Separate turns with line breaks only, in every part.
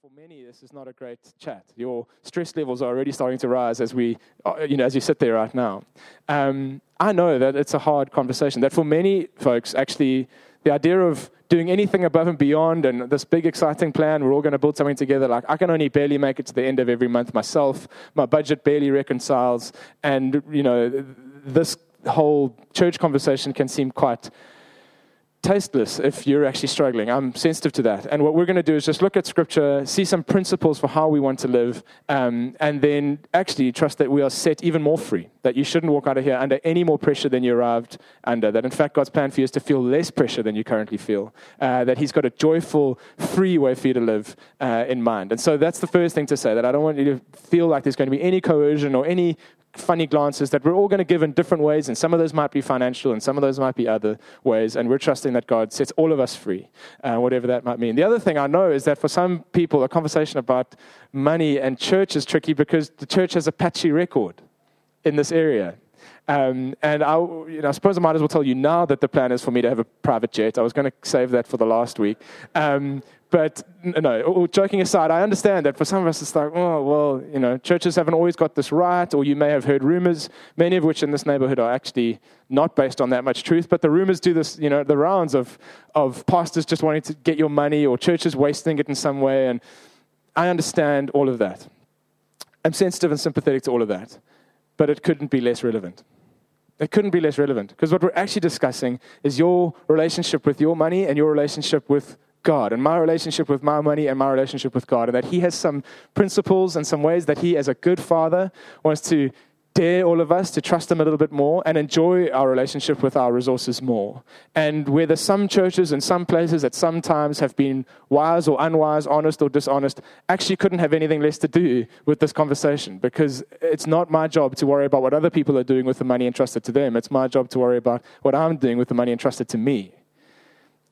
for many, this is not a great chat. Your stress levels are already starting to rise as we, uh, you know, as you sit there right now. Um, I know that it's a hard conversation. That for many folks, actually, the idea of doing anything above and beyond and this big exciting plan, we're all going to build something together. Like I can only barely make it to the end of every month myself. My budget barely reconciles, and you know, this whole church conversation can seem quite tasteless if you're actually struggling. I'm sensitive to that. And what we're going to do is just look at scripture, see some principles for how we want to live, um, and then actually trust that we are set even more free. That you shouldn't walk out of here under any more pressure than you arrived under. That in fact, God's plan for you is to feel less pressure than you currently feel. Uh, that He's got a joyful, free way for you to live uh, in mind. And so that's the first thing to say that I don't want you to feel like there's going to be any coercion or any funny glances that we're all going to give in different ways, and some of those might be financial, and some of those might be other ways, and we're trusting that God sets all of us free, uh, whatever that might mean. The other thing I know is that for some people, a conversation about money and church is tricky because the church has a patchy record in this area. Um, and I, you know, I suppose I might as well tell you now that the plan is for me to have a private jet. I was going to save that for the last week. Um, but no, joking aside, I understand that for some of us it's like, oh, well, you know, churches haven't always got this right, or you may have heard rumors, many of which in this neighborhood are actually not based on that much truth. But the rumors do this, you know, the rounds of, of pastors just wanting to get your money or churches wasting it in some way. And I understand all of that. I'm sensitive and sympathetic to all of that. But it couldn't be less relevant. It couldn't be less relevant because what we're actually discussing is your relationship with your money and your relationship with God and my relationship with my money and my relationship with God, and that He has some principles and some ways that He, as a good father, wants to dare all of us to trust Him a little bit more and enjoy our relationship with our resources more. And whether some churches and some places at some times have been wise or unwise, honest or dishonest, actually couldn't have anything less to do with this conversation because it's not my job to worry about what other people are doing with the money entrusted to them. It's my job to worry about what I'm doing with the money entrusted to me.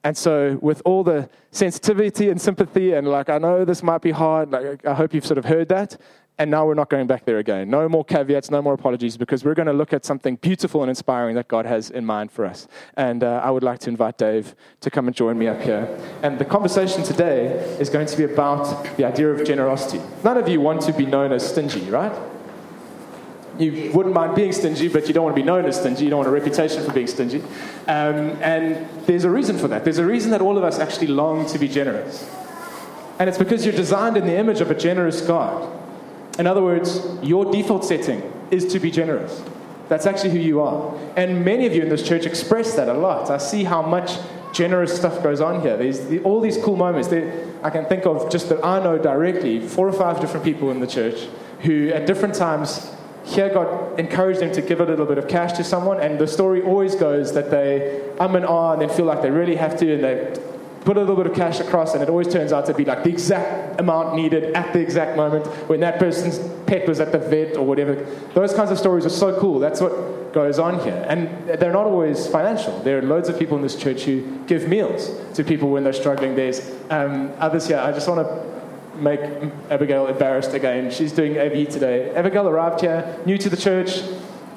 And so, with all the sensitivity and sympathy, and like, I know this might be hard, like, I hope you've sort of heard that. And now we're not going back there again. No more caveats, no more apologies, because we're going to look at something beautiful and inspiring that God has in mind for us. And uh, I would like to invite Dave to come and join me up here. And the conversation today is going to be about the idea of generosity. None of you want to be known as stingy, right? You wouldn't mind being stingy, but you don't want to be known as stingy. You don't want a reputation for being stingy. Um, and there's a reason for that. There's a reason that all of us actually long to be generous. And it's because you're designed in the image of a generous God. In other words, your default setting is to be generous. That's actually who you are. And many of you in this church express that a lot. I see how much generous stuff goes on here. There's the, all these cool moments. There, I can think of just that I know directly four or five different people in the church who, at different times, hear God encouraged them to give a little bit of cash to someone, and the story always goes that they um and ah and then feel like they really have to, and they put a little bit of cash across, and it always turns out to be like the exact amount needed at the exact moment when that person's pet was at the vet or whatever. Those kinds of stories are so cool. That's what goes on here. And they're not always financial. There are loads of people in this church who give meals to people when they're struggling. There's um, others here. I just want to make Abigail embarrassed again. She's doing AV today. Abigail arrived here, new to the church,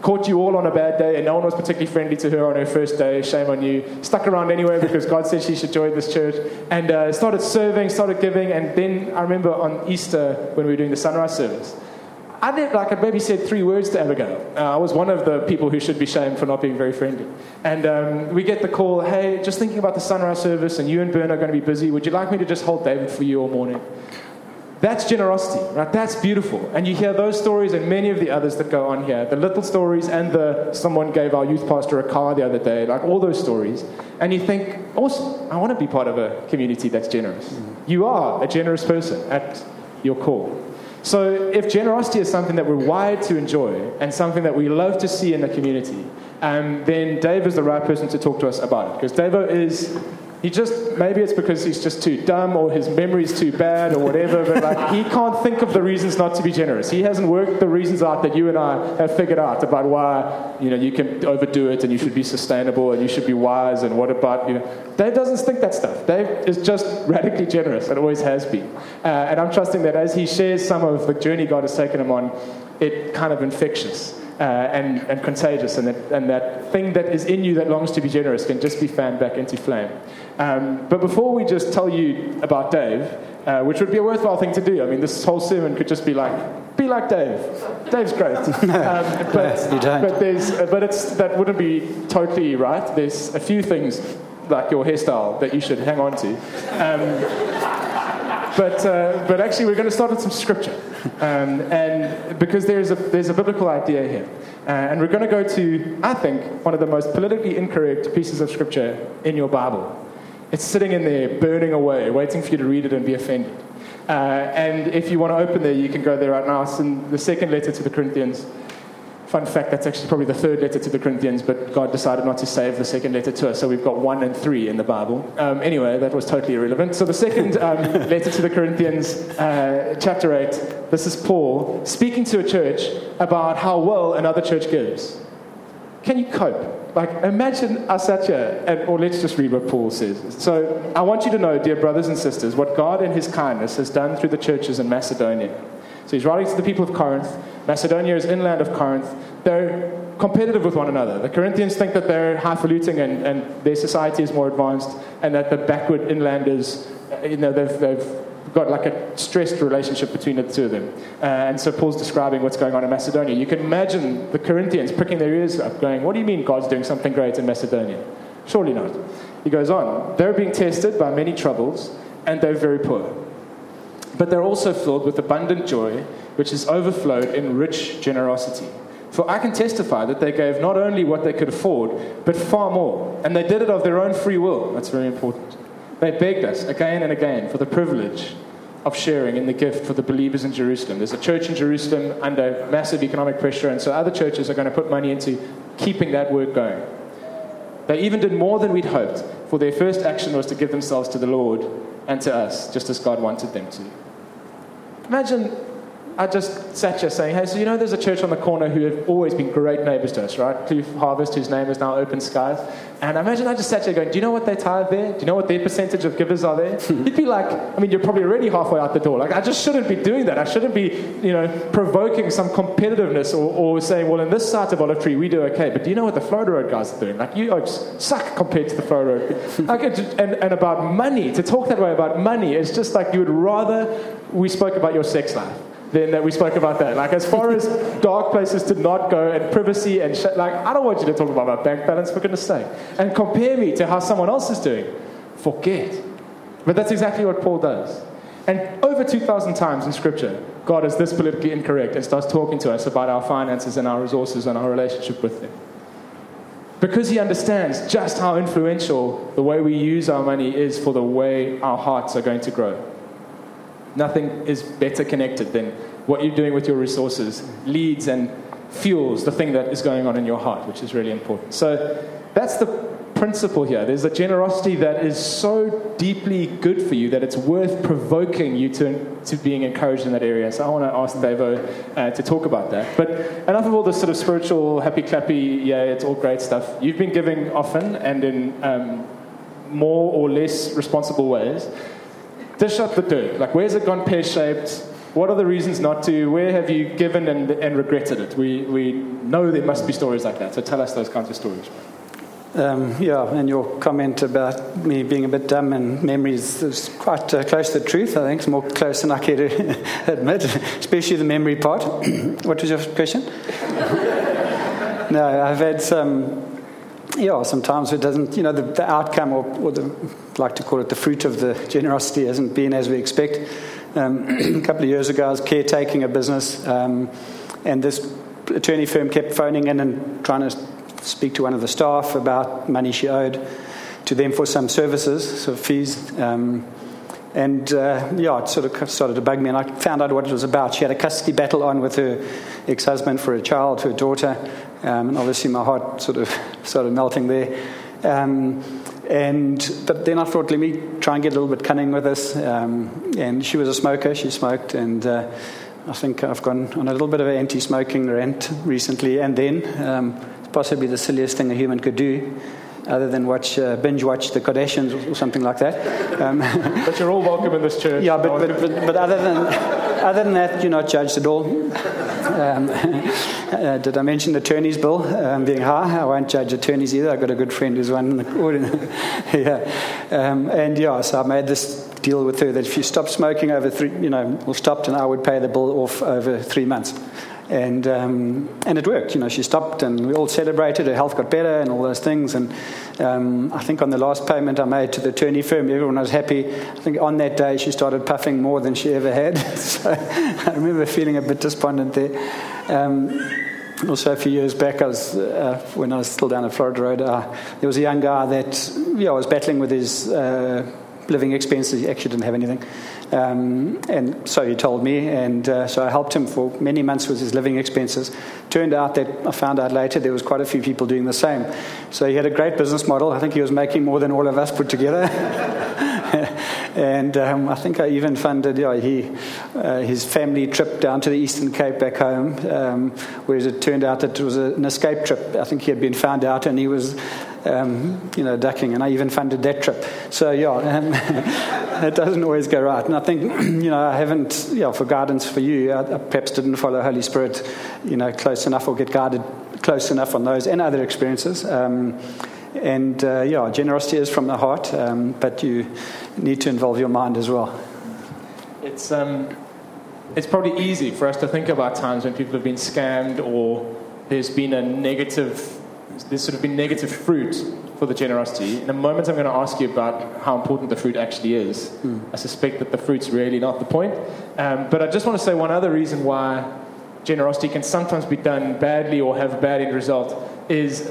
caught you all on a bad day, and no one was particularly friendly to her on her first day. Shame on you. Stuck around anyway because God said she should join this church, and uh, started serving, started giving. And then I remember on Easter when we were doing the sunrise service. I did like I maybe said three words to Abigail. Uh, I was one of the people who should be shamed for not being very friendly. And um, we get the call, hey, just thinking about the sunrise service, and you and Bern are going to be busy. Would you like me to just hold David for you all morning? That's generosity, right? That's beautiful. And you hear those stories and many of the others that go on here. The little stories and the someone gave our youth pastor a car the other day, like all those stories. And you think, awesome, I want to be part of a community that's generous. Mm-hmm. You are a generous person at your core. So if generosity is something that we're wired to enjoy and something that we love to see in the community, um, then Dave is the right person to talk to us about it. Because Dave is he just, maybe it's because he's just too dumb or his memory's too bad or whatever, but like, he can't think of the reasons not to be generous. He hasn't worked the reasons out that you and I have figured out about why, you know, you can overdo it and you should be sustainable and you should be wise and what about, you know. Dave doesn't think that stuff. Dave is just radically generous and always has been. Uh, and I'm trusting that as he shares some of the journey God has taken him on, it kind of infectious uh, and, and contagious, and that, and that thing that is in you that longs to be generous can just be fanned back into flame. Um, but before we just tell you about Dave, uh, uh, which would be a worthwhile thing to do. I mean, this whole sermon could just be like, be like Dave. Dave's great. Um, but, but, there's, but it's, that wouldn't be totally right. There's a few things like your hairstyle that you should hang on to. Um, but, uh, but actually, we're going to start with some scripture. Um, and because there's a, there's a biblical idea here. Uh, and we're going to go to, I think, one of the most politically incorrect pieces of scripture in your Bible. It's sitting in there, burning away, waiting for you to read it and be offended. Uh, and if you want to open there, you can go there right now. It's in the second letter to the Corinthians. Fun fact, that's actually probably the third letter to the Corinthians, but God decided not to save the second letter to us, so we've got one and three in the Bible. Um, anyway, that was totally irrelevant. So the second um, letter to the Corinthians, uh, chapter 8, this is Paul speaking to a church about how well another church gives. Can you cope? Like, imagine here, and, or let's just read what Paul says. So, I want you to know, dear brothers and sisters, what God in his kindness has done through the churches in Macedonia. So he's writing to the people of Corinth. Macedonia is inland of Corinth. They're competitive with one another. The Corinthians think that they're highfalutin and, and their society is more advanced, and that the backward inlanders, you know, they've, they've got like a stressed relationship between the two of them. Uh, and so Paul's describing what's going on in Macedonia. You can imagine the Corinthians pricking their ears up, going, What do you mean God's doing something great in Macedonia? Surely not. He goes on, They're being tested by many troubles, and they're very poor but they're also filled with abundant joy, which is overflowed in rich generosity. For I can testify that they gave not only what they could afford, but far more. And they did it of their own free will. That's very important. They begged us again and again for the privilege of sharing in the gift for the believers in Jerusalem. There's a church in Jerusalem under massive economic pressure, and so other churches are going to put money into keeping that work going. They even did more than we'd hoped, for their first action was to give themselves to the Lord and to us, just as God wanted them to. Imagine I just sat here saying, hey, so you know there's a church on the corner who have always been great neighbors to us, right? Kloof Harvest, whose name is now Open Skies. And I imagine I just sat here going, do you know what they tithe there? Do you know what their percentage of givers are there? You'd be like, I mean, you're probably already halfway out the door. Like, I just shouldn't be doing that. I shouldn't be, you know, provoking some competitiveness or, or saying, well, in this side of Olive Tree, we do okay. But do you know what the Florida Road guys are doing? Like, you suck compared to the Florida Road. like, and, and about money, to talk that way about money it's just like you would rather we spoke about your sex life then that we spoke about that. Like as far as dark places to not go and privacy and sh- like I don't want you to talk about my bank balance for goodness sake and compare me to how someone else is doing. Forget. But that's exactly what Paul does. And over 2,000 times in Scripture, God is this politically incorrect and starts talking to us about our finances and our resources and our relationship with them. Because he understands just how influential the way we use our money is for the way our hearts are going to grow. Nothing is better connected than what you're doing with your resources leads and fuels the thing that is going on in your heart, which is really important. So that's the principle here. There's a generosity that is so deeply good for you that it's worth provoking you to, to being encouraged in that area. So I want to ask Devo uh, to talk about that. But enough of all this sort of spiritual, happy clappy, yeah, it's all great stuff. You've been giving often and in um, more or less responsible ways dish up the dirt. Like, where's it gone pear shaped? What are the reasons not to? Where have you given and, and regretted it? We, we know there must be stories like that. So tell us those kinds of stories.
Um, yeah, and your comment about me being a bit dumb and memories is quite uh, close to the truth. I think it's more close than I care to admit, especially the memory part. what was your question? no, I've had some yeah, sometimes it doesn't, you know, the, the outcome or, or the, like to call it the fruit of the generosity hasn't been as we expect. Um, a couple of years ago, I was caretaking a business, um, and this attorney firm kept phoning in and trying to speak to one of the staff about money she owed to them for some services, of fees. Um, and uh, yeah, it sort of started to bug me, and I found out what it was about. She had a custody battle on with her ex husband for a child, her daughter, um, and obviously my heart sort of started melting there. Um, and but then I thought, let me try and get a little bit cunning with this. Um, and she was a smoker; she smoked, and uh, I think I've gone on a little bit of an anti-smoking rant recently. And then, um, possibly the silliest thing a human could do other than watch uh, binge watch the Kardashians or something like that. Um,
but you're all welcome in this church.
Yeah, but, but, but, but, other than other than that, you're not judged at all. Uh, did I mention the attorney's bill um, being high? I won't judge attorneys either. I've got a good friend who's one in the court. yeah, um, and yeah, so I made this deal with her that if you stopped smoking over three, you know, or stopped, and I would pay the bill off over three months. And, um, and it worked. You know, she stopped and we all celebrated. Her health got better and all those things. And um, I think on the last payment I made to the attorney firm, everyone was happy. I think on that day she started puffing more than she ever had. so I remember feeling a bit despondent there. Um, also, a few years back, I was, uh, when I was still down at Florida Road, uh, there was a young guy that yeah, was battling with his uh, living expenses. He actually didn't have anything. Um, and so he told me, and uh, so I helped him for many months with his living expenses. Turned out that I found out later there was quite a few people doing the same. So he had a great business model. I think he was making more than all of us put together. and um, I think I even funded yeah, he, uh, his family trip down to the Eastern Cape back home, um, whereas it turned out that it was a, an escape trip. I think he had been found out and he was um, you know, ducking, and I even funded that trip. So, yeah, um, it doesn't always go right. And I think, you know, I haven't, you know, for guidance for you, I, I perhaps didn't follow Holy Spirit, you know, close enough or get guided close enough on those and other experiences. Um, and, uh, yeah, generosity is from the heart, um, but you need to involve your mind as well.
It's, um, it's probably easy for us to think about times when people have been scammed or there's been a negative there's sort of been negative fruit for the generosity. In a moment, I'm going to ask you about how important the fruit actually is. Mm. I suspect that the fruit's really not the point. Um, but I just want to say one other reason why generosity can sometimes be done badly or have a bad end result is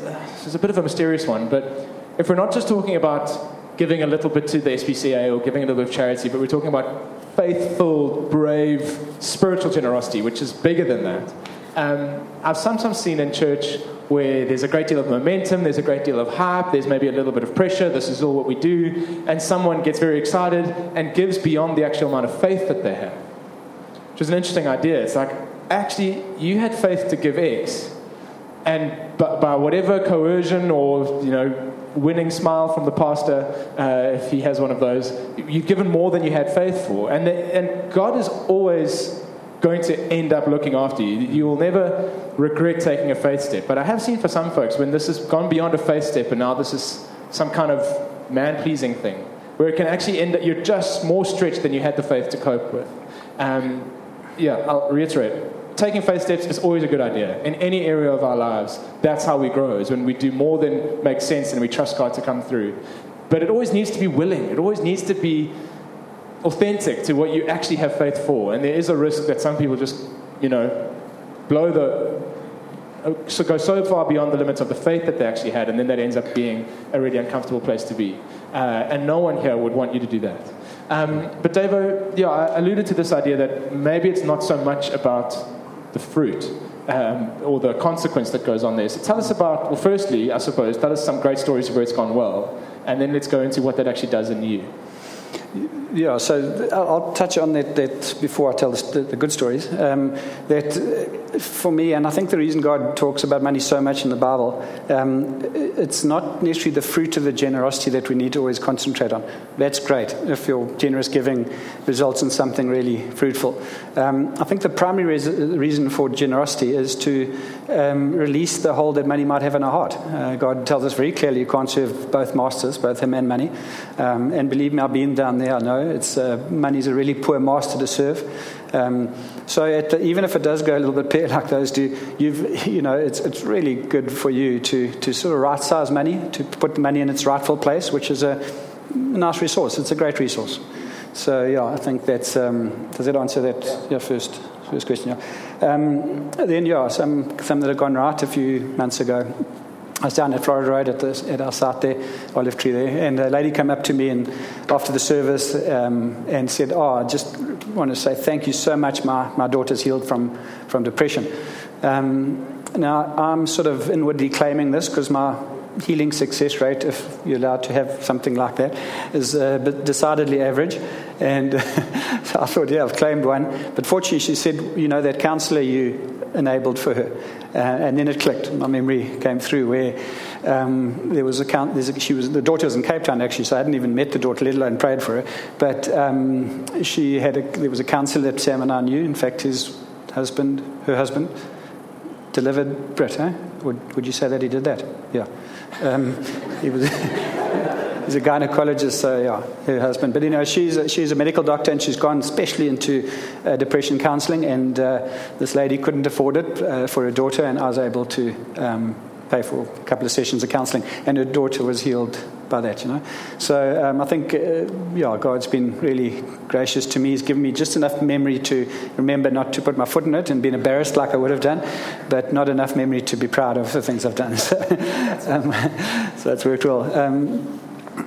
it's a bit of a mysterious one. But if we're not just talking about giving a little bit to the SPCA or giving a little bit of charity, but we're talking about faithful, brave, spiritual generosity, which is bigger than that. Um, I've sometimes seen in church where there's a great deal of momentum, there's a great deal of hype, there's maybe a little bit of pressure, this is all what we do, and someone gets very excited and gives beyond the actual amount of faith that they have. Which is an interesting idea. It's like, actually, you had faith to give X, and by whatever coercion or, you know, winning smile from the pastor, uh, if he has one of those, you've given more than you had faith for. And, the, and God is always going to end up looking after you. You will never regret taking a faith step. But I have seen for some folks when this has gone beyond a faith step and now this is some kind of man pleasing thing, where it can actually end up, you're just more stretched than you had the faith to cope with. Um, yeah, I'll reiterate. Taking faith steps is always a good idea. In any area of our lives, that's how we grow, is when we do more than makes sense and we trust God to come through. But it always needs to be willing. It always needs to be authentic to what you actually have faith for. And there is a risk that some people just, you know, blow the, so go so far beyond the limits of the faith that they actually had, and then that ends up being a really uncomfortable place to be. Uh, and no one here would want you to do that. Um, but Davo, yeah, I alluded to this idea that maybe it's not so much about the fruit um, or the consequence that goes on there. So tell us about, well, firstly, I suppose, tell us some great stories where it's gone well, and then let's go into what that actually does in you.
Yeah, so I'll touch on that, that before I tell the, the good stories. Um, that uh, for me, and I think the reason God talks about money so much in the Bible, um, it's not necessarily the fruit of the generosity that we need to always concentrate on. That's great if your generous giving results in something really fruitful. Um, I think the primary reason for generosity is to um, release the hold that money might have in our heart. Uh, God tells us very clearly you can't serve both masters, both Him and money. Um, and believe me, I've been down there, I know it's uh, money's a really poor master to serve. Um, so even if it does go a little bit pear like those do, you've you know it's it's really good for you to to sort of right size money to put money in its rightful place, which is a nice resource. It's a great resource. So yeah, I think that's um, does that answer that yeah. first first question? Yeah. Um, then yeah, some some that had gone right a few months ago. I was down at Florida Road at, the, at our site there, olive tree there, and a lady came up to me and after the service um, and said, "Oh, I just want to say thank you so much. My my daughter's healed from from depression." Um, now I'm sort of inwardly claiming this because my healing success rate, if you're allowed to have something like that, is uh, decidedly average. And so I thought, yeah, I've claimed one. But fortunately, she said, you know, that counselor you enabled for her. Uh, and then it clicked. My memory came through where um, there was a count. A, she was the daughter was in Cape Town actually, so I hadn't even met the daughter, let alone prayed for her. But um, she had a, there was a counsellor that Sam and I knew. In fact, his husband, her husband, delivered Brit. Eh? Would would you say that he did that? Yeah. Um, he was. he's a gynecologist, so yeah, her husband. But you know, she's a, she's a medical doctor and she's gone especially into uh, depression counseling. And uh, this lady couldn't afford it uh, for her daughter, and I was able to um, pay for a couple of sessions of counseling, and her daughter was healed by that, you know. So um, I think, uh, yeah, God's been really gracious to me. He's given me just enough memory to remember not to put my foot in it and be embarrassed like I would have done, but not enough memory to be proud of the things I've done. So, um, so that's worked well. Um,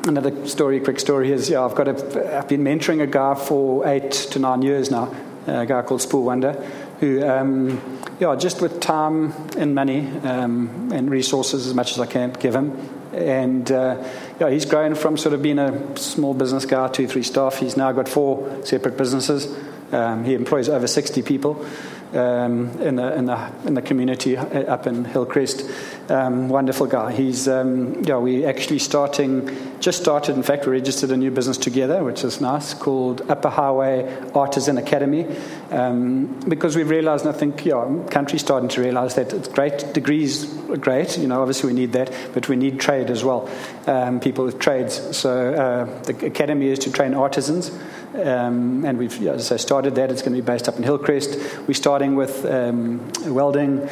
another story, quick story is, yeah, I've got a, I've been mentoring a guy for eight to nine years now, a guy called Spool Wonder, who, um, yeah, just with time and money um, and resources as much as I can give him, and uh, yeah, he's grown from sort of being a small business guy, two, three staff. He's now got four separate businesses. Um, he employs over 60 people um, in, the, in, the, in the community up in Hillcrest. Um, wonderful guy. He's, um, yeah, we actually starting, just started, in fact, we registered a new business together, which is nice, called Upper Highway Artisan Academy, um, because we've realized, and I think, yeah, country's starting to realize that it's great, degrees are great, you know, obviously we need that, but we need trade as well, um, people with trades. So uh, the academy is to train artisans. Um, and we've, as I started that, it's going to be based up in Hillcrest. We're starting with um, welding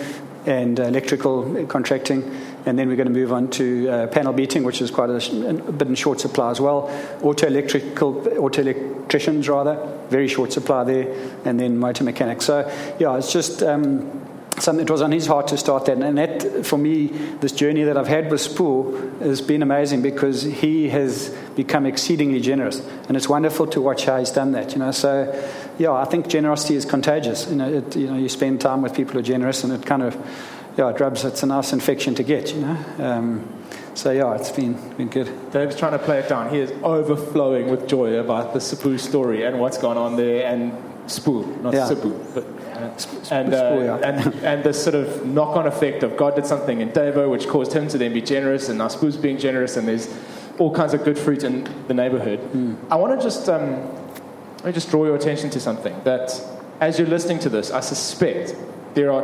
and electrical contracting, and then we're going to move on to uh, panel beating, which is quite a, a, bit in short supply as well. Auto electrical, auto electricians rather, very short supply there, and then motor mechanics. So yeah, it's just. Um, it was on his heart to start that. And that, for me, this journey that I've had with Spool has been amazing because he has become exceedingly generous. And it's wonderful to watch how he's done that, you know. So, yeah, I think generosity is contagious. You know, it, you know, you spend time with people who are generous and it kind of, yeah, it rubs, it's a nice infection to get, you know. Um, so yeah, it's been been good.
Dave's trying to play it down. He is overflowing with joy about the Sapu story and what's gone on there and Spool, not yeah. But and, uh, and, and the sort of knock on effect of God did something in Devo, which caused him to then be generous, and now Spoo's being generous, and there's all kinds of good fruit in the neighborhood. Mm. I want to just, um, let me just draw your attention to something that as you're listening to this, I suspect there are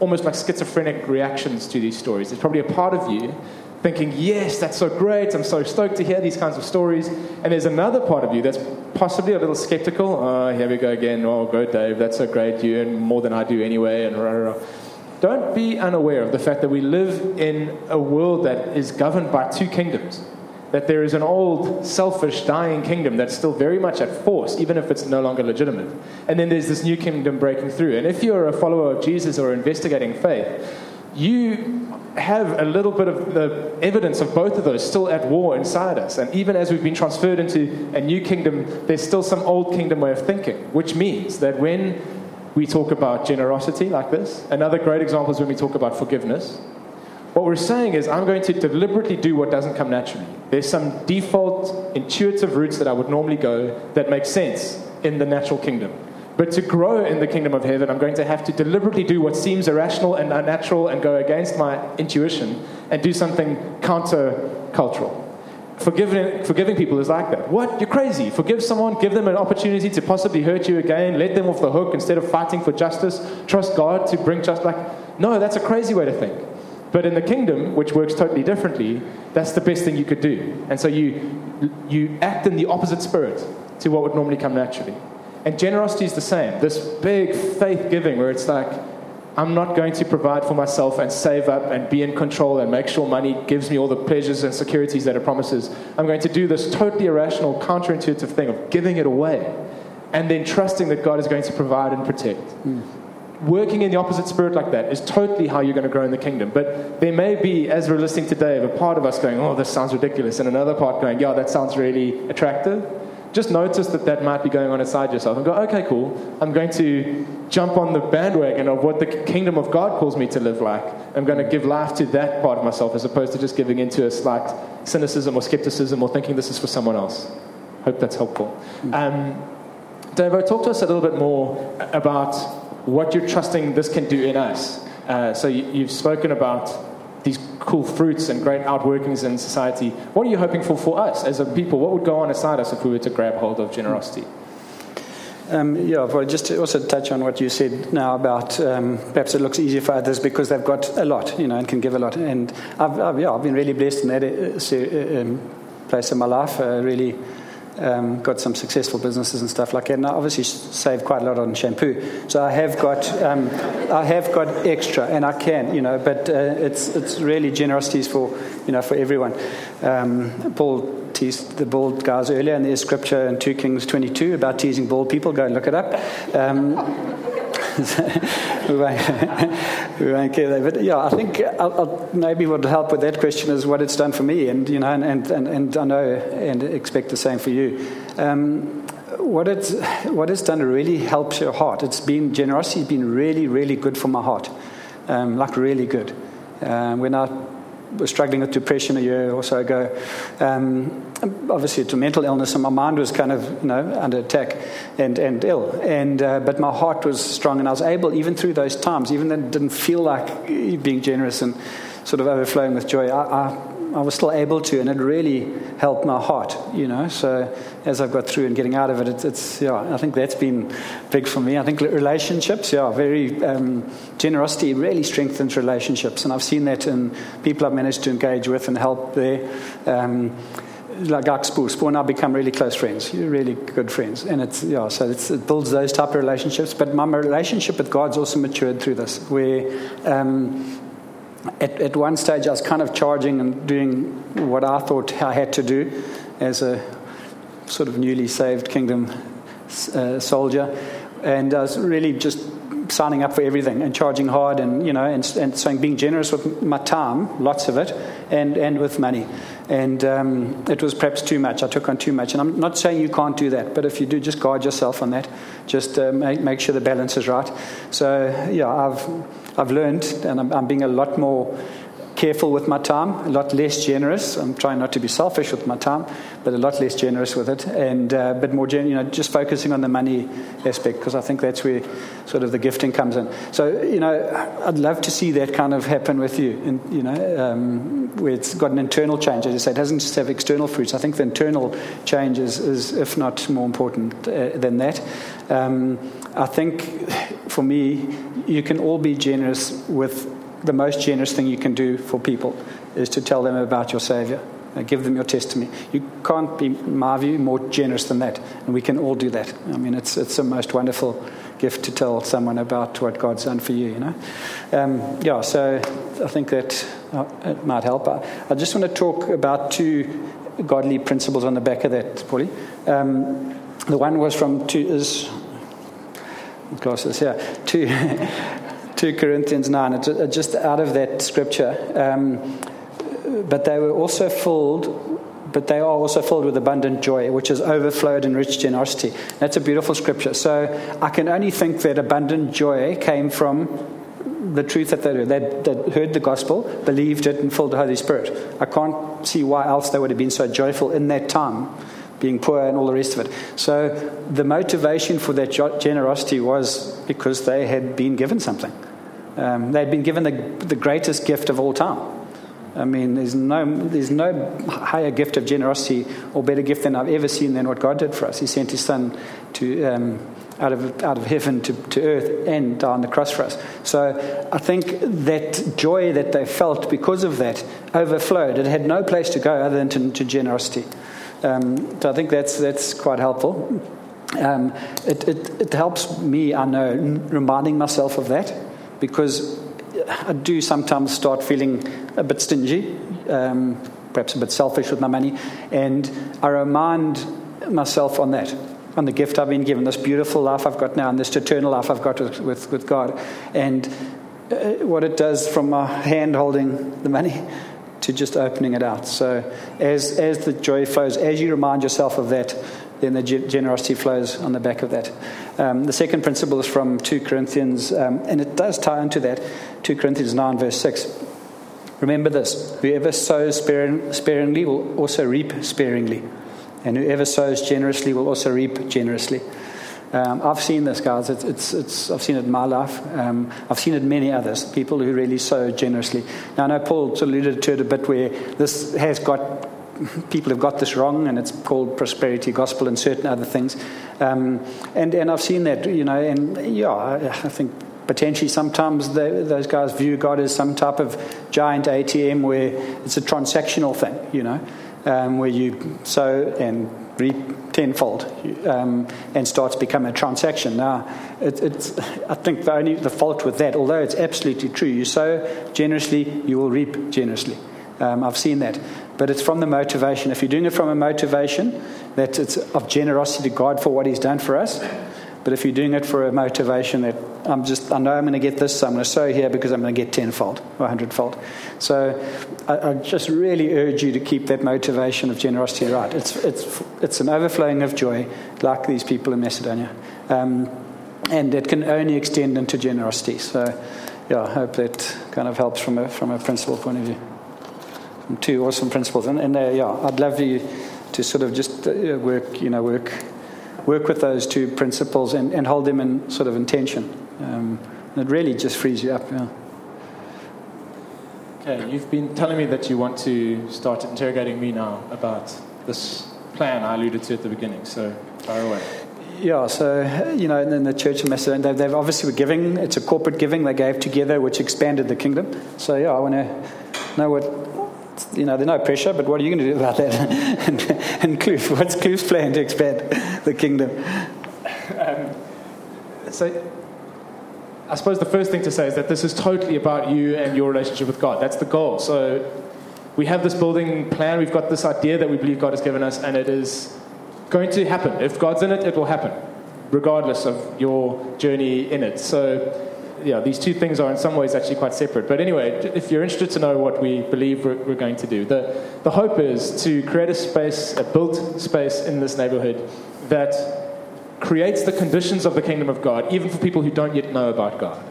almost like schizophrenic reactions to these stories. There's probably a part of you thinking, yes, that's so great. I'm so stoked to hear these kinds of stories. And there's another part of you that's possibly a little skeptical. Oh, here we go again. Oh, go, Dave. That's so great. You earn more than I do anyway. And rah, rah, rah. Don't be unaware of the fact that we live in a world that is governed by two kingdoms. That there is an old, selfish, dying kingdom that's still very much at force, even if it's no longer legitimate. And then there's this new kingdom breaking through. And if you're a follower of Jesus or investigating faith, you have a little bit of the evidence of both of those still at war inside us. And even as we've been transferred into a new kingdom, there's still some old kingdom way of thinking, which means that when we talk about generosity like this, another great example is when we talk about forgiveness. What we're saying is, I'm going to deliberately do what doesn't come naturally. There's some default intuitive routes that I would normally go that make sense in the natural kingdom. But to grow in the kingdom of heaven, I'm going to have to deliberately do what seems irrational and unnatural and go against my intuition and do something counter-cultural. Forgiving, forgiving people is like that. What? You're crazy. Forgive someone, give them an opportunity to possibly hurt you again, let them off the hook instead of fighting for justice. Trust God to bring just like. No, that's a crazy way to think. But in the kingdom, which works totally differently, that's the best thing you could do. And so you, you act in the opposite spirit to what would normally come naturally. And generosity is the same. This big faith giving where it's like, I'm not going to provide for myself and save up and be in control and make sure money gives me all the pleasures and securities that it promises. I'm going to do this totally irrational, counterintuitive thing of giving it away and then trusting that God is going to provide and protect. Mm. Working in the opposite spirit like that is totally how you're going to grow in the kingdom. But there may be, as we're listening today, a part of us going, oh, this sounds ridiculous, and another part going, yeah, that sounds really attractive just notice that that might be going on inside yourself and go, okay, cool. I'm going to jump on the bandwagon of what the kingdom of God calls me to live like. I'm going to give life to that part of myself as opposed to just giving into a slight cynicism or skepticism or thinking this is for someone else. Hope that's helpful. Um, Dave, talk to us a little bit more about what you're trusting this can do in us. Uh, so you, you've spoken about cool fruits and great outworkings in society. What are you hoping for for us as a people? What would go on inside us if we were to grab hold of generosity?
Um, yeah, well, just to also touch on what you said now about um, perhaps it looks easier for others because they've got a lot, you know, and can give a lot. And I've, I've yeah, I've been really blessed in that uh, uh um, place in my life. Uh, really um, got some successful businesses and stuff like that. And I obviously saved quite a lot on shampoo. So I have got, um, I have got extra, and I can, you know. But uh, it's it's really generosities for, you know, for everyone. Um, Paul teased the bald guys earlier, and there's scripture in 2 Kings 22 about teasing bald people. Go and look it up. We, won't, we won't care there. But yeah, I think I'll, I'll maybe what will help with that question is what it's done for me, and you know, and and, and I know and expect the same for you. Um, what it's what it's done really helps your heart. It's been generosity has been really really good for my heart, um, like really good. Um, when I was struggling with depression a year or so ago. Um, obviously, a mental illness, and my mind was kind of you know under attack and, and ill. And uh, but my heart was strong, and I was able, even through those times, even it didn't feel like being generous and sort of overflowing with joy, I, I I was still able to, and it really helped my heart, you know. So as I've got through and getting out of it, it's, it's yeah, I think that's been big for me. I think relationships, yeah, very um, generosity really strengthens relationships, and I've seen that in people I've managed to engage with and help there. Um, like Spoor and I become really close friends, really good friends, and it's yeah. So it's, it builds those type of relationships. But my relationship with God's also matured through this, where um, at, at one stage, I was kind of charging and doing what I thought I had to do as a sort of newly saved kingdom uh, soldier. And I was really just signing up for everything and charging hard and, you know, and, and saying being generous with my time, lots of it, and, and with money. And um, it was perhaps too much. I took on too much. And I'm not saying you can't do that, but if you do, just guard yourself on that. Just uh, make, make sure the balance is right. So, yeah, I've I've learned, and I'm, I'm being a lot more careful with my time, a lot less generous. I'm trying not to be selfish with my time, but a lot less generous with it, and uh, a bit more, gen- you know, just focusing on the money aspect because I think that's where sort of the gifting comes in. So, you know, I'd love to see that kind of happen with you, and you know, um, where it's got an internal change. As you say, it doesn't just have external fruits. I think the internal change is, is if not more important uh, than that. Um, I think for me, you can all be generous with the most generous thing you can do for people is to tell them about your Savior. Give them your testimony. You can't be, in my view, more generous than that. And we can all do that. I mean, it's, it's a most wonderful gift to tell someone about what God's done for you, you know. Um, yeah, so I think that uh, might help. I, I, just want to talk about two godly principles on the back of that, Paulie. Um, the one was from two, is glasses, yeah, two, 2 Corinthians 9, just out of that scripture. Um, but they were also filled but they are also filled with abundant joy, which has overflowed in rich generosity. That's a beautiful scripture. So I can only think that abundant joy came from the truth that they. They, they heard the gospel, believed it, and filled the Holy Spirit. I can't see why else they would have been so joyful in that time being poor and all the rest of it. So the motivation for that generosity was because they had been given something. Um, they'd been given the, the greatest gift of all time. I mean, there's no, there's no higher gift of generosity or better gift than I've ever seen than what God did for us. He sent His Son to, um, out, of, out of heaven to, to earth and die on the cross for us. So I think that joy that they felt because of that overflowed. It had no place to go other than to, to generosity. Um, so I think that's, that's quite helpful. Um, it, it, it helps me, I know, reminding myself of that because I do sometimes start feeling a bit stingy, um, perhaps a bit selfish with my money, and I remind myself on that, on the gift I've been given, this beautiful life I've got now, and this eternal life I've got with, with, with God, and uh, what it does from my hand holding the money to just opening it out. So as, as the joy flows, as you remind yourself of that, then the generosity flows on the back of that. Um, the second principle is from 2 Corinthians, um, and it does tie into that 2 Corinthians 9, verse 6. Remember this whoever sows sparingly will also reap sparingly, and whoever sows generously will also reap generously. Um, I've seen this, guys. It's, it's, it's, I've seen it in my life. Um, I've seen it many others, people who really sow generously. Now, I know Paul alluded to it a bit where this has got, people have got this wrong, and it's called prosperity gospel and certain other things. Um, and, and I've seen that, you know, and yeah, I, I think potentially sometimes they, those guys view God as some type of giant ATM where it's a transactional thing, you know. um, where you sow and reap tenfold um, and starts becoming a transaction. Now, it, it's, I think the only the fault with that, although it's absolutely true, you sow generously, you will reap generously. Um, I've seen that. But it's from the motivation. If you're doing it from a motivation that it's of generosity to God for what He's done for us, but if you're doing it for a motivation that I'm just, I know I'm going to get this, so I'm going to sow here because I'm going to get tenfold or hundredfold. So I, I, just really urge you to keep that motivation of generosity right. It's, it's, it's an overflowing of joy, like these people in Macedonia. Um, and it can only extend into generosity. So, yeah, I hope that kind of helps from a, from a principle point of view. Two awesome principles. And, and uh, yeah, I'd love you to sort of just uh, work, you know, work work with those two principles and, and hold them in sort of intention. Um, it really just frees you up. Yeah.
Okay, you've been telling me that you want to start interrogating me now about this plan I alluded to at the beginning. So, fire away.
Yeah, so, you know, in the Church of Macedonia, they've, they've obviously were giving, it's a corporate giving they gave together, which expanded the kingdom. So, yeah, I want to know what you know, there's no pressure, but what are you going to do about that? and, and Kloof, what's Kloof's plan to expand the kingdom? Um,
so, I suppose the first thing to say is that this is totally about you and your relationship with God. That's the goal. So, we have this building plan, we've got this idea that we believe God has given us, and it is going to happen. If God's in it, it will happen, regardless of your journey in it. So, yeah, these two things are in some ways actually quite separate. But anyway, if you're interested to know what we believe we're, we're, going to do, the, the hope is to create a space, a built space in this neighborhood that creates the conditions of the kingdom of God, even for people who don't yet know about God.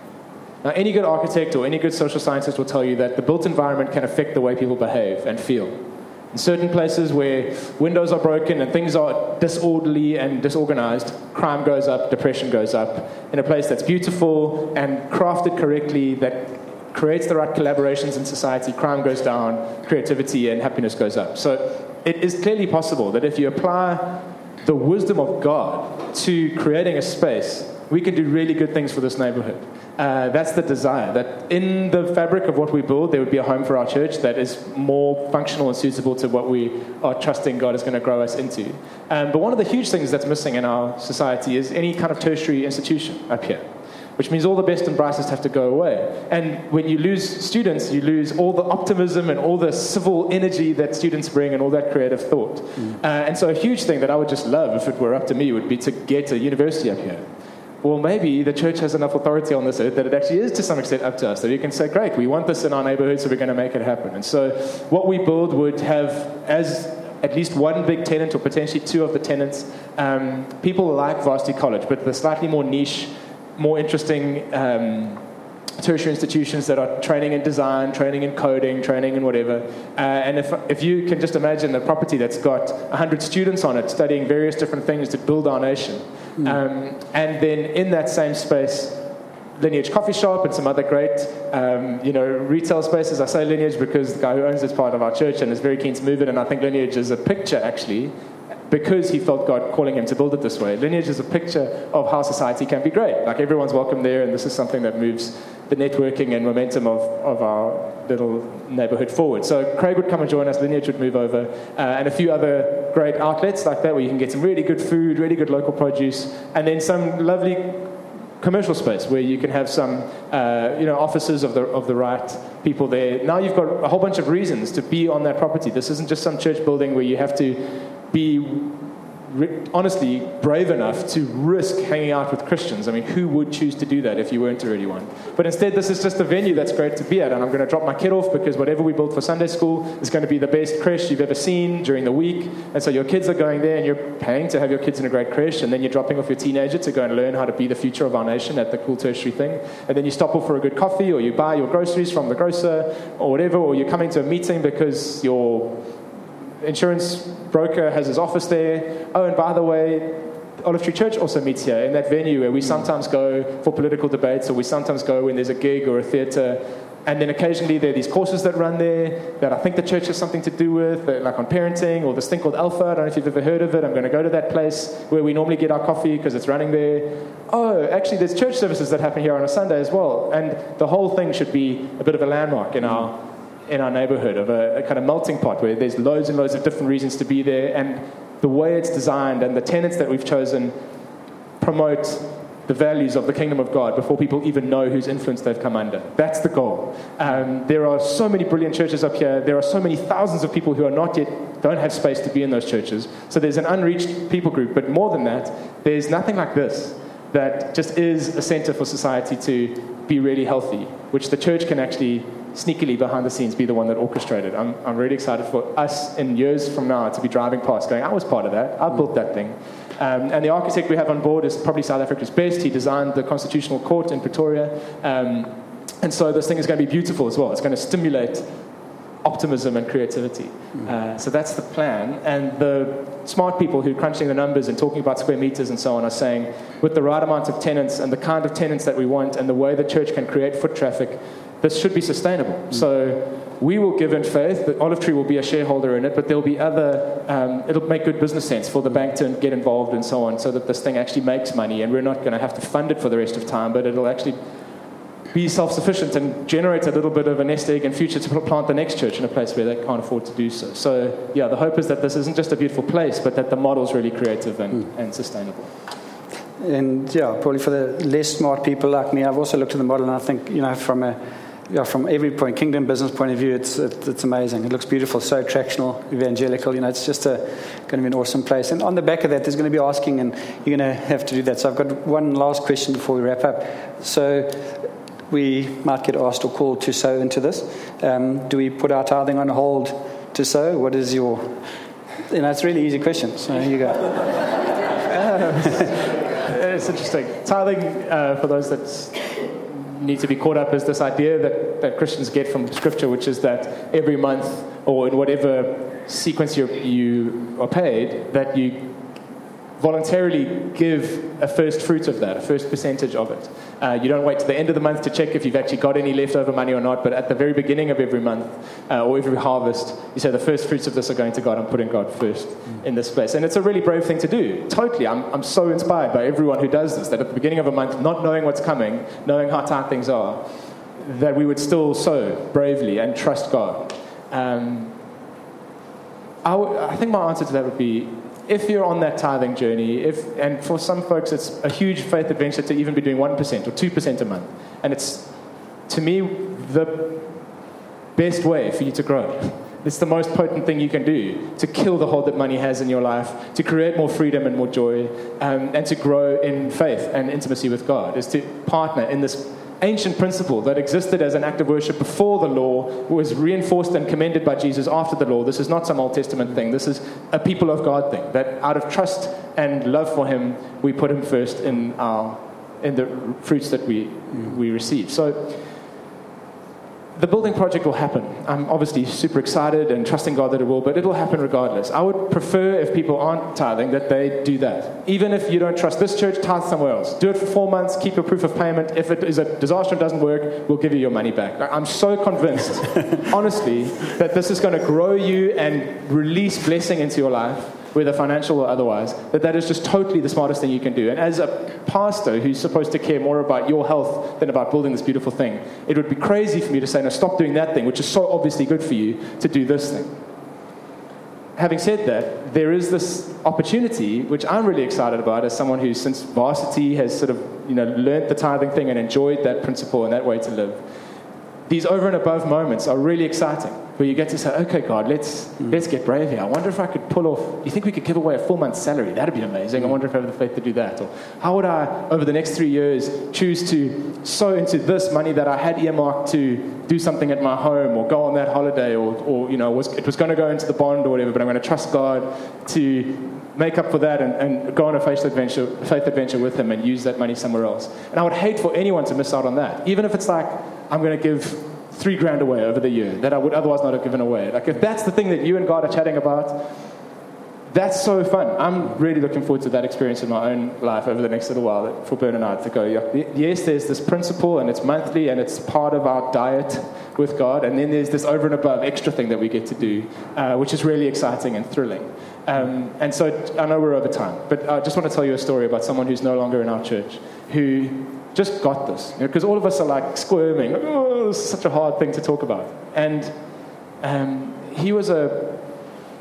Now, any good architect or any good social scientist will tell you that the built environment can affect the way people behave and feel. In certain places where windows are broken and things are disorderly and disorganized, crime goes up, depression goes up. In a place that's beautiful and crafted correctly, that creates the right collaborations in society, crime goes down, creativity and happiness goes up. So it is clearly possible that if you apply the wisdom of God to creating a space, we can do really good things for this neighborhood. Uh, that's the desire that in the fabric of what we build, there would be a home for our church that is more functional and suitable to what we are trusting God is going to grow us into. Um, but one of the huge things that's missing in our society is any kind of tertiary institution up here, which means all the best and brightest have to go away. And when you lose students, you lose all the optimism and all the civil energy that students bring and all that creative thought. Mm. Uh, and so, a huge thing that I would just love if it were up to me would be to get a university up here well, maybe the church has enough authority on this earth that it actually is to some extent up to us. That you can say, great, we want this in our neighborhood, so we're going to make it happen. And so, what we build would have as at least one big tenant or potentially two of the tenants, um, people like Varsity College, but the slightly more niche, more interesting. Um, tertiary institutions that are training in design, training in coding, training in whatever. Uh, and if, if you can just imagine a property that's got 100 students on it studying various different things to build our nation, Mm. Um, and then in that same space, Lineage Coffee Shop and some other great, um, you know, retail spaces. I say Lineage because the guy who owns this part of our church and is very keen to move it. And I think Lineage is a picture, actually, because he felt God calling him to build it this way. Lineage is a picture of how society can be great. Like everyone's welcome there, and this is something that moves the networking and momentum of, of our little neighborhood forward. So Craig would come and join us, Lineage would move over, uh, and a few other great outlets like that where you can get some really good food, really good local produce, and then some lovely commercial space where you can have some, uh, you know, offices of the of the right people there. Now you've got a whole bunch of reasons to be on that property. This isn't just some church building where you have to be honestly brave enough to risk hanging out with Christians. I mean, who would choose to do that if you weren't already one? But instead, this is just a venue that's great to be at, and I'm going to drop my kid off because whatever we build for Sunday school is going to be the best creche you've ever seen during the week. And so your kids are going there, and you're paying to have your kids in a great creche, and then you're dropping off your teenager to go and learn how to be the future of our nation at the cool tertiary thing. And then you stop off for a good coffee, or you buy your groceries from the grocer, or whatever, or you're coming to a meeting because you're insurance broker has his office there. Oh, and by the way, Olive Tree Church also meets here in that venue where we sometimes go for political debates or we sometimes go when there's a gig or a theatre. And then occasionally there are these courses that run there that I think the church has something to do with, like on parenting or this thing called Alpha. I don't know if you've ever heard of it. I'm going to go to that place where we normally get our coffee because it's running there. Oh, actually, there's church services that happen here on a Sunday as well. And the whole thing should be a bit of a landmark in our in our neighborhood of a, a kind of melting pot where there's loads and loads of different reasons to be there. And the way it's designed and the tenants that we've chosen promote the values of the kingdom of God before people even know whose influence they've come under. That's the goal. Um, there are so many brilliant churches up here. There are so many thousands of people who are not yet, don't have space to be in those churches. So there's an unreached people group. But more than that, there's nothing like this that just is a center for society to be really healthy, which the church can actually sneakily behind the scenes be the one that orchestrated. I'm, I'm really excited for us in years from now to be driving past going, I was part of that. I built that thing. Um, and the architect we have on board is probably South Africa's best. He designed the Constitutional Court in Pretoria. Um, and so this thing is going to be beautiful as well. It's going to stimulate optimism and creativity. Mm. Uh, so that's the plan. And the smart people who are crunching the numbers and talking about square meters and so on are saying, with the right amount of tenants and the kind of tenants that we want and the way the church can create foot traffic, this should be sustainable. Mm. So we will give in faith that Olive Tree will be a shareholder in it, but there'll be other, um, it'll make good business sense for the bank to get involved and so on so that this thing actually makes money and we're not going to have to fund it for the rest of time, but it'll actually be self sufficient and generate a little bit of a nest egg in future to plant the next church in a place where they can't afford to do so. So, yeah, the hope is that this isn't just a beautiful place, but that the model's really creative and, mm. and sustainable.
And yeah, probably for the less smart people like me, I've also looked at the model and I think, you know, from a yeah, from every point, kingdom business point of view, it's, it, it's amazing. It looks beautiful, so attractional, evangelical. You know, it's just a, going to be an awesome place. And on the back of that, there's going to be asking, and you're going to have to do that. So I've got one last question before we wrap up. So we might get asked or called to sow into this. Um, do we put our tithing on hold to sow? What is your, you know, it's a really easy question. So here you go.
it's interesting. Tithing, uh, for those that need to be caught up, is this idea that, that Christians get from Scripture, which is that every month or in whatever sequence you you are paid, that you voluntarily give a first fruit of that, a first percentage of it. Uh, you don't wait to the end of the month to check if you've actually got any leftover money or not, but at the very beginning of every month uh, or every harvest, you say the first fruits of this are going to God. I'm putting God first in this place. And it's a really brave thing to do. Totally. I'm, I'm so inspired by everyone who does this, that at the beginning of a month, not knowing what's coming, knowing how tight things are, that we would still sow bravely and trust God. Um, I, w- I think my answer to that would be if you're on that tithing journey, if, and for some folks it's a huge faith adventure to even be doing 1% or 2% a month, and it's, to me, the best way for you to grow. It's the most potent thing you can do to kill the hold that money has in your life, to create more freedom and more joy, um, and to grow in faith and intimacy with God, is to partner in this ancient principle that existed as an act of worship before the law was reinforced and commended by Jesus after the law. This is not some Old Testament thing. This is a people of God thing. That out of trust and love for Him, we put Him first in our in the fruits that we we receive. So the building project will happen. I'm obviously super excited and trusting God that it will, but it'll happen regardless. I would prefer if people aren't tithing that they do that. Even if you don't trust this church, tithe somewhere else. Do it for four months, keep a proof of payment. If it is a disaster and doesn't work, we'll give you your money back. I'm so convinced, honestly, that this is going to grow you and release blessing into your life whether financial or otherwise, that that is just totally the smartest thing you can do. And as a pastor who's supposed to care more about your health than about building this beautiful thing, it would be crazy for me to say, no, stop doing that thing, which is so obviously good for you, to do this thing. Having said that, there is this opportunity, which I'm really excited about as someone who, since varsity, has sort of you know, learned the tithing thing and enjoyed that principle and that way to live. These over and above moments are really exciting where you get to say, okay, God, let's, mm. let's get brave here. I wonder if I could pull off, you think we could give away a full month's salary? That'd be amazing. I wonder if I have the faith to do that. Or how would I, over the next three years, choose to sow into this money that I had earmarked to do something at my home or go on that holiday or, or you know, was, it was going to go into the bond or whatever, but I'm going to trust God to make up for that and, and go on a faith adventure, faith adventure with Him and use that money somewhere else. And I would hate for anyone to miss out on that. Even if it's like, I'm going to give three grand away over the year that I would otherwise not have given away. Like, if that's the thing that you and God are chatting about, that's so fun. I'm really looking forward to that experience in my own life over the next little while for Bern and I to go, yes, there's this principle and it's monthly and it's part of our diet with God, and then there's this over and above extra thing that we get to do, uh, which is really exciting and thrilling. Um, and so I know we're over time, but I just want to tell you a story about someone who's no longer in our church who just got this. Because you know, all of us are like squirming, oh, this is such a hard thing to talk about. And Um, he was a,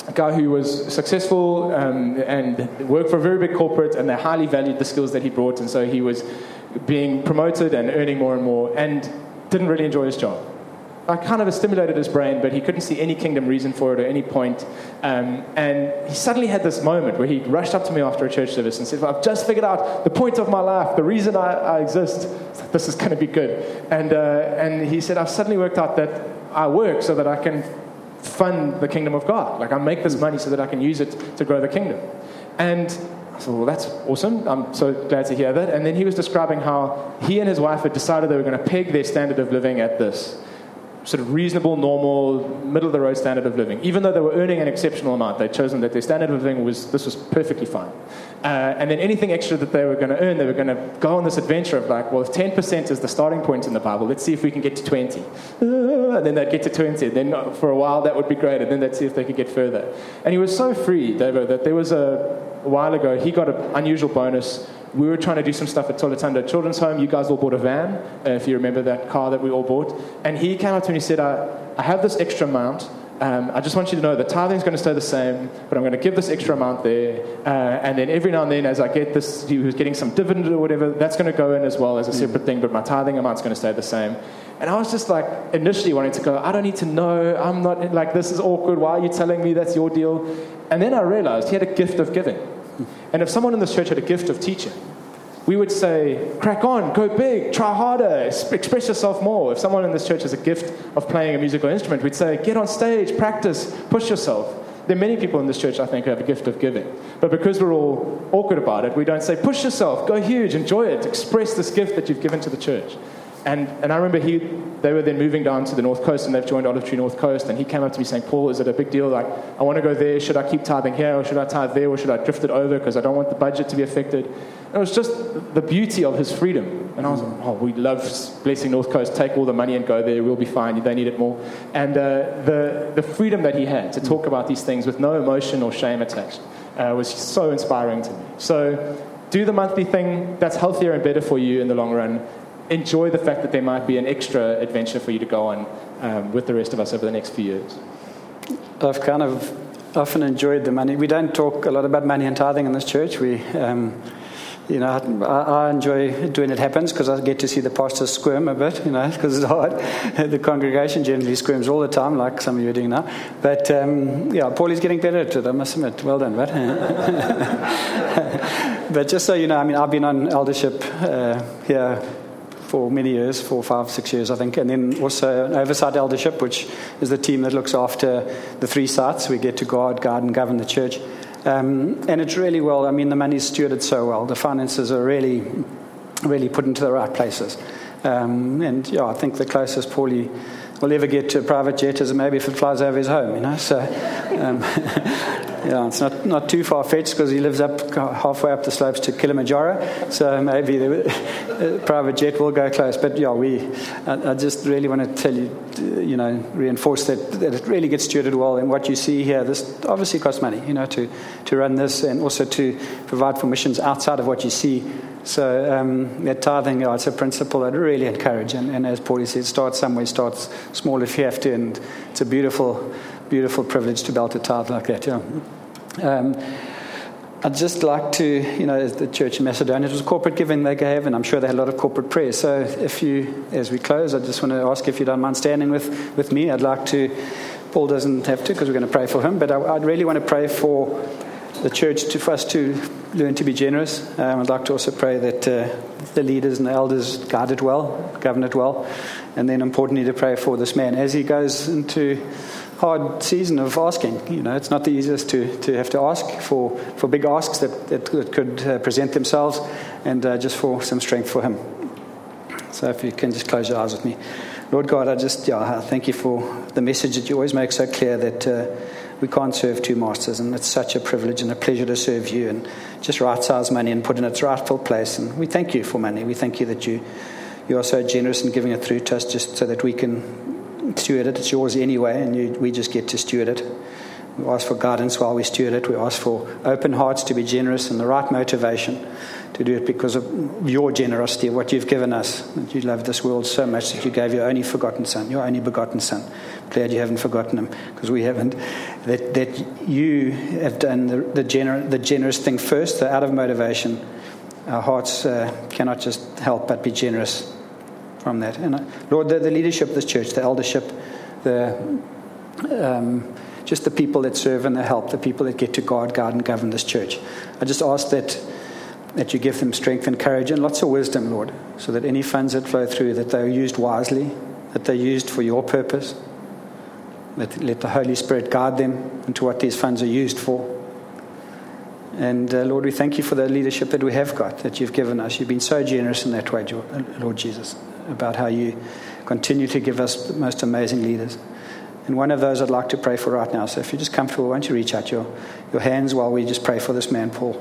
a, guy who was successful um, and worked for a very big corporate, and they highly valued the skills that he brought, and so he was being promoted and earning more and more, and didn't really enjoy his job. I kind of stimulated his brain, but he couldn't see any kingdom reason for it or any point. Um, and he suddenly had this moment where he rushed up to me after a church service and said, I've just figured out the point of my life, the reason I, I exist. This is going to be good. And, uh, and he said, I've suddenly worked out that I work so that I can fund the kingdom of God. Like, I make this money so that I can use it to grow the kingdom. And I said, Well, that's awesome. I'm so glad to hear that. And then he was describing how he and his wife had decided they were going to peg their standard of living at this sort of reasonable, normal, middle of the road standard of living. Even though they were earning an exceptional amount, they'd chosen that their standard of living was this was perfectly fine. Uh, and then anything extra that they were going to earn, they were going to go on this adventure of like, well, if 10% is the starting point in the Bible, let's see if we can get to 20. Uh, and then they'd get to 20. Then uh, for a while that would be great. And then they'd see if they could get further. And he was so free, David, that there was a, a while ago, he got an unusual bonus we were trying to do some stuff at Toletanda Children's Home. You guys all bought a van, uh, if you remember that car that we all bought. And he came up to me and said, I, I have this extra amount. Um, I just want you to know that tithing is going to stay the same, but I'm going to give this extra amount there. Uh, and then every now and then, as I get this, he was getting some dividend or whatever, that's going to go in as well as a separate thing, but my tithing amount's going to stay the same. And I was just like, initially wanting to go, I don't need to know. I'm not, like, this is awkward. Why are you telling me that's your deal? And then I realized he had a gift of giving. And if someone in this church had a gift of teaching, we would say, crack on, go big, try harder, express yourself more. If someone in this church has a gift of playing a musical instrument, we'd say, get on stage, practice, push yourself. There are many people in this church, I think, who have a gift of giving. But because we're all awkward about it, we don't say, push yourself, go huge, enjoy it, express this gift that you've given to the church. And, and I remember he, they were then moving down to the North Coast and they've joined Olive Tree North Coast. And he came up to me saying, Paul, is it a big deal? Like, I want to go there. Should I keep tithing here or should I tithe there or should I drift it over because I don't want the budget to be affected? And it was just the beauty of his freedom. And I was like, oh, we love blessing North Coast. Take all the money and go there. We'll be fine. They need it more. And uh, the, the freedom that he had to talk about these things with no emotion or shame attached uh, was so inspiring to me. So do the monthly thing that's healthier and better for you in the long run enjoy the fact that there might be an extra adventure for you to go on um, with the rest of us over the next few years.
I've kind of often enjoyed the money. We don't talk a lot about money and tithing in this church. We, um, you know, I, I, enjoy doing it happens because I get to see the pastors squirm a bit, you know, because it's hard. the congregation generally squirms all the time, like some of you are doing now. But um, yeah, Paulie's getting better at it, I must admit. Well done, right? but just so you know, I mean, I've been on eldership uh, here for many years, four, five, six years, I think. And then also an oversight eldership, which is the team that looks after the three sites. We get to guard, guard, and govern the church. Um, and it's really well, I mean, the money's stewarded so well. The finances are really, really put into the right places. Um, and yeah, I think the closest Paulie will ever get to a private jet is maybe if it flies over his home, you know. So, um, Yeah, it's not, not too far fetched because he lives up halfway up the slopes to Kilimanjaro. So maybe the private jet will go close. But yeah, we, I, I, just really want to tell you, you know, reinforce that, that it really gets stewarded well. And what you see here, this obviously costs money, you know, to, to run this and also to provide for missions outside of what you see. So um, that tithing, yeah, it's a principle I'd really encourage. And, and as Paulie said, start somewhere, start small if you have to. And it's a beautiful beautiful privilege to be able to tithe like that. Yeah. Um, I'd just like to, you know, the church in Macedonia, it was corporate giving they gave, and I'm sure they had a lot of corporate prayers. So if you, as we close, I just want to ask if you don't mind standing with, with me. I'd like to, Paul doesn't have to because we're going to pray for him, but I, would really want to pray for the church to, for us to learn to be generous. Um, I'd like to also pray that uh, the leaders and the elders guard it well, govern it well, and then importantly to pray for this man as he goes into hard season of asking. You know, it's not the easiest to, to have to ask for, for big asks that, that, that could uh, present themselves and uh, just for some strength for him. So if you can just close your eyes with me. Lord God, I just yeah, I thank you for the message that you always make so clear that uh, we can't serve two masters, and it's such a privilege and a pleasure to serve you and just right size money and put in its rightful place. And we thank you for money. We thank you that you you are so generous in giving it through to us just so that we can steward it. It's yours anyway, and you, we just get to steward it. We ask for guidance while we steward it. We ask for open hearts to be generous and the right motivation to do it because of your generosity, of what you've given us. That you love this world so much that you gave your only forgotten Son, your only begotten Son. Glad you haven't forgotten him because we haven't. That, that you have done the, the, gener- the generous thing first, the out of motivation. Our hearts uh, cannot just help but be generous from that. And uh, Lord, the, the leadership of this church, the eldership, the um, just the people that serve and the help, the people that get to guard, guard, and govern this church. I just ask that that you give them strength and courage and lots of wisdom, Lord, so that any funds that flow through, that they're used wisely, that they're used for your purpose. Let, let the Holy Spirit guide them into what these funds are used for. And uh, Lord, we thank you for the leadership that we have got, that you've given us. You've been so generous in that way, Lord Jesus, about how you continue to give us the most amazing leaders. And one of those I'd like to pray for right now. So if you're just comfortable, why don't you reach out your, your hands while we just pray for this man, Paul.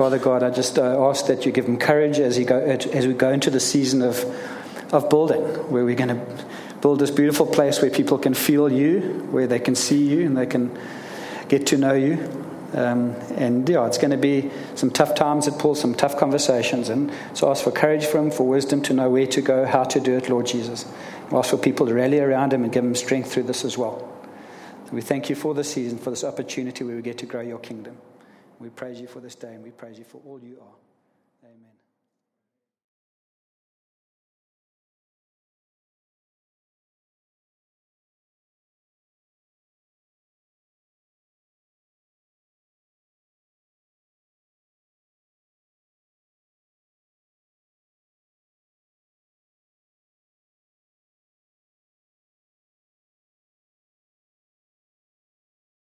Father God, I just uh, ask that you give him courage as, go, as we go into the season of, of building, where we're going to build this beautiful place where people can feel you, where they can see you and they can get to know you. Um, and yeah, it's going to be some tough times at Paul, some tough conversations. And so ask for courage for him, for wisdom to know where to go, how to do it, Lord Jesus. ask for people to rally around him and give him strength through this as well. we thank you for this season, for this opportunity where we get to grow your kingdom. We praise you for this day and we praise you for all you are.